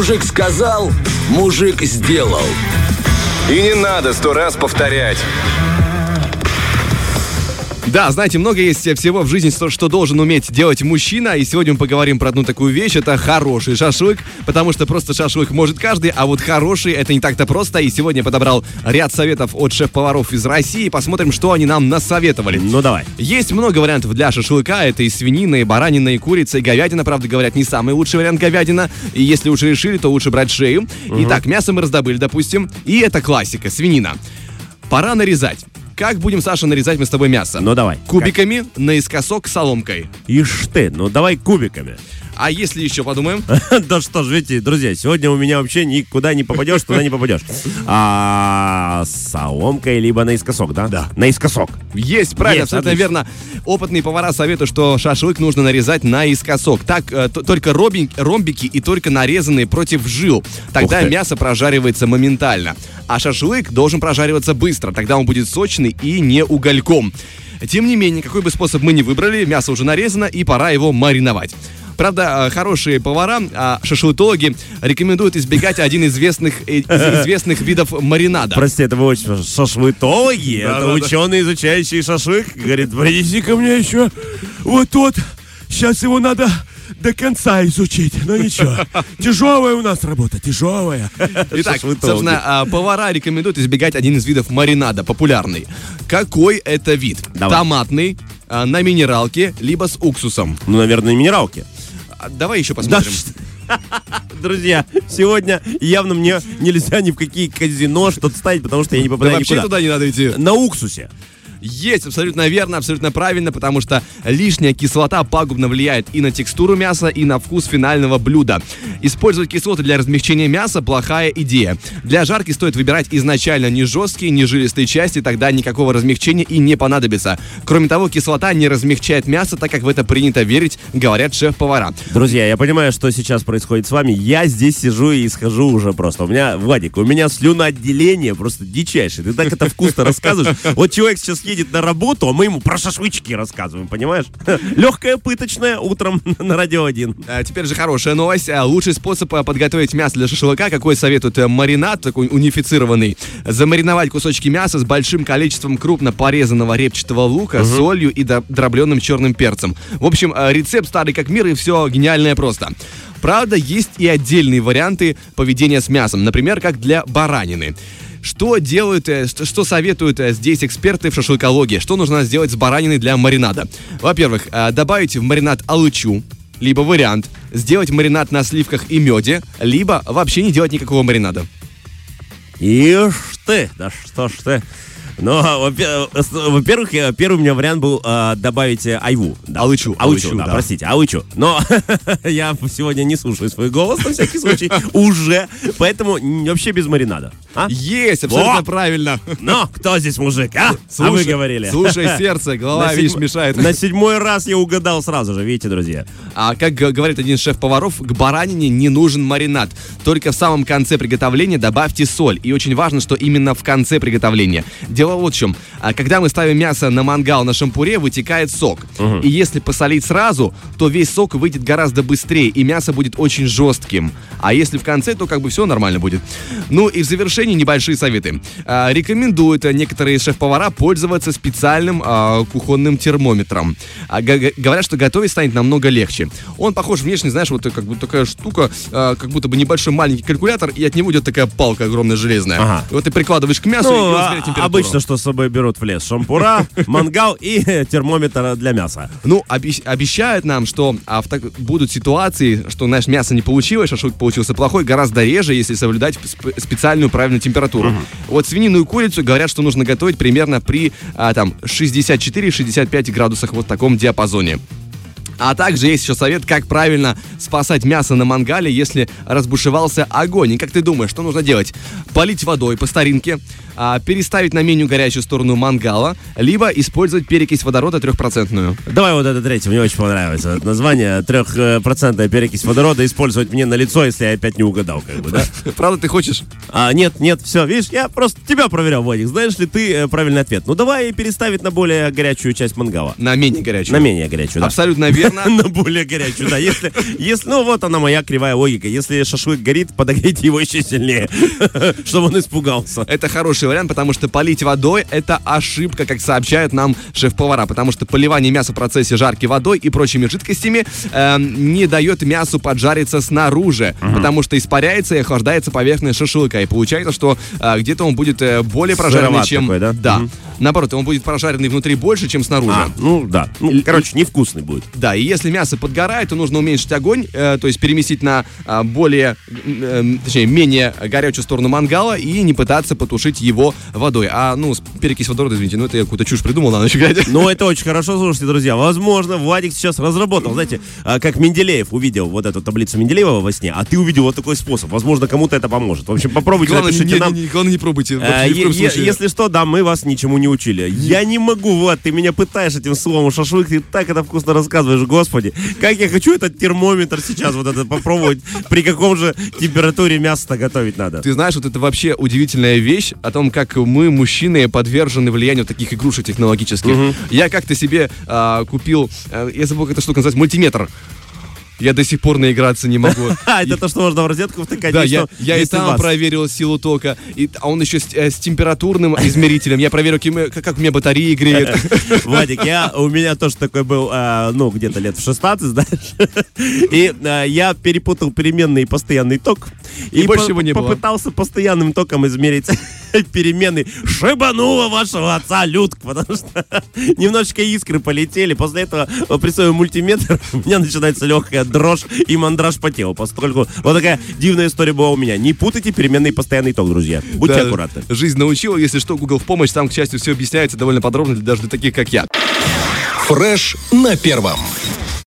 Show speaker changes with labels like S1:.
S1: Мужик сказал, мужик сделал.
S2: И не надо сто раз повторять.
S3: Да, знаете, много есть всего в жизни, что, должен уметь делать мужчина. И сегодня мы поговорим про одну такую вещь. Это хороший шашлык. Потому что просто шашлык может каждый, а вот хороший это не так-то просто. И сегодня я подобрал ряд советов от шеф-поваров из России. Посмотрим, что они нам насоветовали.
S4: Ну давай.
S3: Есть много вариантов для шашлыка. Это и свинина, и баранина, и курица, и говядина. Правда, говорят, не самый лучший вариант говядина. И если уж решили, то лучше брать шею. Итак, мясо мы раздобыли, допустим. И это классика, свинина. Пора нарезать. Как будем, Саша, нарезать мы с тобой мясо?
S4: Ну давай.
S3: Кубиками наискосок соломкой.
S4: Ишь ты, ну давай кубиками.
S3: А если еще подумаем?
S4: Да что ж, видите, друзья, сегодня у меня вообще никуда не попадешь, туда не попадешь. А соломкой либо наискосок, да?
S3: Да.
S4: Наискосок.
S3: Есть, правильно, абсолютно верно. Опытные повара советуют, что шашлык нужно нарезать наискосок. Так, э, только ромбики и только нарезанные против жил. Тогда мясо прожаривается моментально. А шашлык должен прожариваться быстро. Тогда он будет сочный и не угольком. Тем не менее, какой бы способ мы ни выбрали, мясо уже нарезано и пора его мариновать. Правда, э, хорошие повара, а, шашлытологи рекомендуют избегать один из известных, э, из известных видов маринада.
S4: Прости, это вы очень шашлытологи,
S3: Да,
S4: это
S3: да, да.
S4: ученые, изучающие шашлык. Говорит, принеси ко мне еще вот тот. Сейчас его надо до конца изучить. Но ничего. Тяжелая у нас работа, тяжелая.
S3: Итак, собственно, а, повара рекомендуют избегать один из видов маринада, популярный. Какой это вид?
S4: Давай.
S3: Томатный, а, на минералке, либо с уксусом.
S4: Ну, наверное, минералки.
S3: А, Давай еще
S4: Да,
S3: посмотрим.
S4: Друзья, сегодня явно мне нельзя ни в какие казино что-то ставить, потому что я не
S3: Да
S4: попадаю
S3: вообще
S4: никуда.
S3: туда не надо идти.
S4: На уксусе.
S3: Есть, абсолютно верно, абсолютно правильно, потому что лишняя кислота пагубно влияет и на текстуру мяса, и на вкус финального блюда. Использовать кислоты для размягчения мяса – плохая идея. Для жарки стоит выбирать изначально не жесткие, не жилистые части, тогда никакого размягчения и не понадобится. Кроме того, кислота не размягчает мясо, так как в это принято верить, говорят шеф-повара.
S4: Друзья, я понимаю, что сейчас происходит с вами. Я здесь сижу и схожу уже просто. У меня, Вадик, у меня слюноотделение просто дичайшее. Ты так это вкусно рассказываешь. Вот человек сейчас едет на работу, а мы ему про шашлычки рассказываем, понимаешь? Легкая пыточная утром на радио 1.
S3: А, Теперь же хорошая новость. А, Лучший способ а, подготовить мясо для шашлыка, какой советует э, маринад, такой унифицированный. Замариновать кусочки мяса с большим количеством крупно порезанного репчатого лука, солью и дро- дробленым черным перцем. В общем, э, рецепт старый как мир и все гениальное просто. Правда, есть и отдельные варианты поведения с мясом, например, как для баранины. Что делают, э, что, советуют э, здесь эксперты в шашлыкологии? Что нужно сделать с бараниной для маринада? Во-первых, э, добавить в маринад алычу, либо вариант сделать маринад на сливках и меде, либо вообще не делать никакого маринада.
S4: Ишь ты, да что ж ты. Ну, во-пе- с- во-первых, первый у меня вариант был а, добавить э, айву. Да.
S3: Алычу,
S4: Алычу,
S3: алычу,
S4: да,
S3: да.
S4: простите, алычу. Но я сегодня не слушаю свой голос, на всякий случай, уже. Поэтому вообще без маринада. А?
S3: Есть, абсолютно правильно.
S4: Но кто здесь мужик, а? а вы говорили.
S3: Слушай сердце, голова,
S4: На
S3: видишь,
S4: седьм-
S3: мешает.
S4: На седьмой раз я угадал сразу же, видите, друзья.
S3: А как говорит один из шеф-поваров, к баранине не нужен маринад. Только в самом конце приготовления добавьте соль. И очень важно, что именно в конце приготовления. Дело вот в чем. А Когда мы ставим мясо на мангал на шампуре, вытекает сок. И если посолить сразу, то весь сок выйдет гораздо быстрее, и мясо будет очень жестким. А если в конце, то как бы все нормально будет. Ну и в завершении небольшие советы. А, Рекомендуют некоторые шеф-повара пользоваться специальным а, кухонным термометром. Говорят, что готовить станет намного легче. Он похож внешне, знаешь, вот как будто такая штука, как будто бы небольшой маленький калькулятор, и от него идет такая палка огромная железная.
S4: Ага.
S3: И вот ты прикладываешь к мясу и
S4: Ну,
S3: он
S4: а- что с собой берут в лес? Шампура, мангал и термометр для мяса.
S3: Ну, обещ- обещают нам, что а, в так- будут ситуации, что, знаешь, мясо не получилось, шашлык получился плохой, гораздо реже, если соблюдать сп- специальную правильную температуру. Вот свинину и курицу говорят, что нужно готовить примерно при а, там 64-65 градусах вот в таком диапазоне. А также есть еще совет, как правильно спасать мясо на мангале, если разбушевался огонь. И как ты думаешь, что нужно делать? Полить водой по старинке, а, переставить на меню горячую сторону мангала, либо использовать перекись водорода трехпроцентную.
S4: Давай вот это третье, мне очень понравится это название. Трехпроцентная перекись водорода использовать мне на лицо, если я опять не угадал, как бы, да?
S3: Правда, ты хочешь?
S4: А, нет, нет, все, видишь, я просто тебя проверял, Вадик. Знаешь ли ты э, правильный ответ? Ну давай переставить на более горячую часть мангала.
S3: На менее горячую.
S4: На менее горячую, да.
S3: Абсолютно верно.
S4: На более горячую, да. Если, если, ну вот она моя кривая логика. Если шашлык горит, подогрейте его еще сильнее, чтобы он испугался.
S3: Это хороший вариант, потому что полить водой – это ошибка, как сообщают нам шеф-повара, потому что поливание мяса в процессе жарки водой и прочими жидкостями э, не дает мясу поджариться снаружи, потому что испаряется и охлаждается поверхность шашлыка, и получается, что э, где-то он будет э, более прожаренный,
S4: Сыроват
S3: чем...
S4: такой, да?
S3: Да.
S4: Мгм.
S3: Наоборот, он будет прожаренный внутри больше, чем снаружи.
S4: А, ну да. Ну, короче, невкусный будет.
S3: Да, и если мясо подгорает, то нужно уменьшить огонь, э, то есть переместить на а, более, э, точнее, менее горячую сторону мангала и не пытаться потушить его водой. А, ну, перекись водорода, извините, ну это я какую-то чушь придумал на ночь глядя.
S4: Ну, это очень хорошо, слушайте, друзья. Возможно, Владик сейчас разработал, знаете, а, как Менделеев увидел вот эту таблицу Менделеева во сне, а ты увидел вот такой способ. Возможно, кому-то это поможет. В общем, попробуйте,
S3: Главное, не,
S4: напишите
S3: не-
S4: нам.
S3: не- главное, не пробуйте.
S4: Э,
S3: в
S4: е- е-. Если что, да, мы вас ничему не учили. Я не могу, Влад, ты меня пытаешь этим словом шашлык, ты так это вкусно рассказываешь, господи. Как я хочу этот термометр сейчас вот это попробовать, при каком же температуре мясо готовить надо.
S3: Ты знаешь, вот это вообще удивительная вещь о том, как мы, мужчины, подвержены влиянию таких игрушек технологических. Я как-то себе а, купил, а, я забыл, как эта штука называется, мультиметр. Я до сих пор наиграться не могу.
S4: А, это то, что можно в розетку втыкать?
S3: Да, я, и там проверил силу тока, а он еще с, э, температурным измерителем. Я проверил, каким- как, у меня батареи греет.
S4: Вадик, я, у меня тоже такой был, а, ну, где-то лет в 16, знаешь. И я перепутал переменный и постоянный ток.
S3: И больше его не было.
S4: попытался постоянным током измерить переменный. Шибануло вашего отца Людк, потому что немножечко искры полетели. После этого э, при своем мультиметр у меня начинается легкая дрожь и мандраж по телу. Поскольку вот такая дивная история была у меня. Не путайте переменный и постоянный ток, друзья. Будьте
S3: Да,
S4: аккуратны.
S3: Жизнь научила, если что, Google в помощь. Там, к счастью, все объясняется довольно подробно, даже для таких, как я.
S1: Фреш на первом.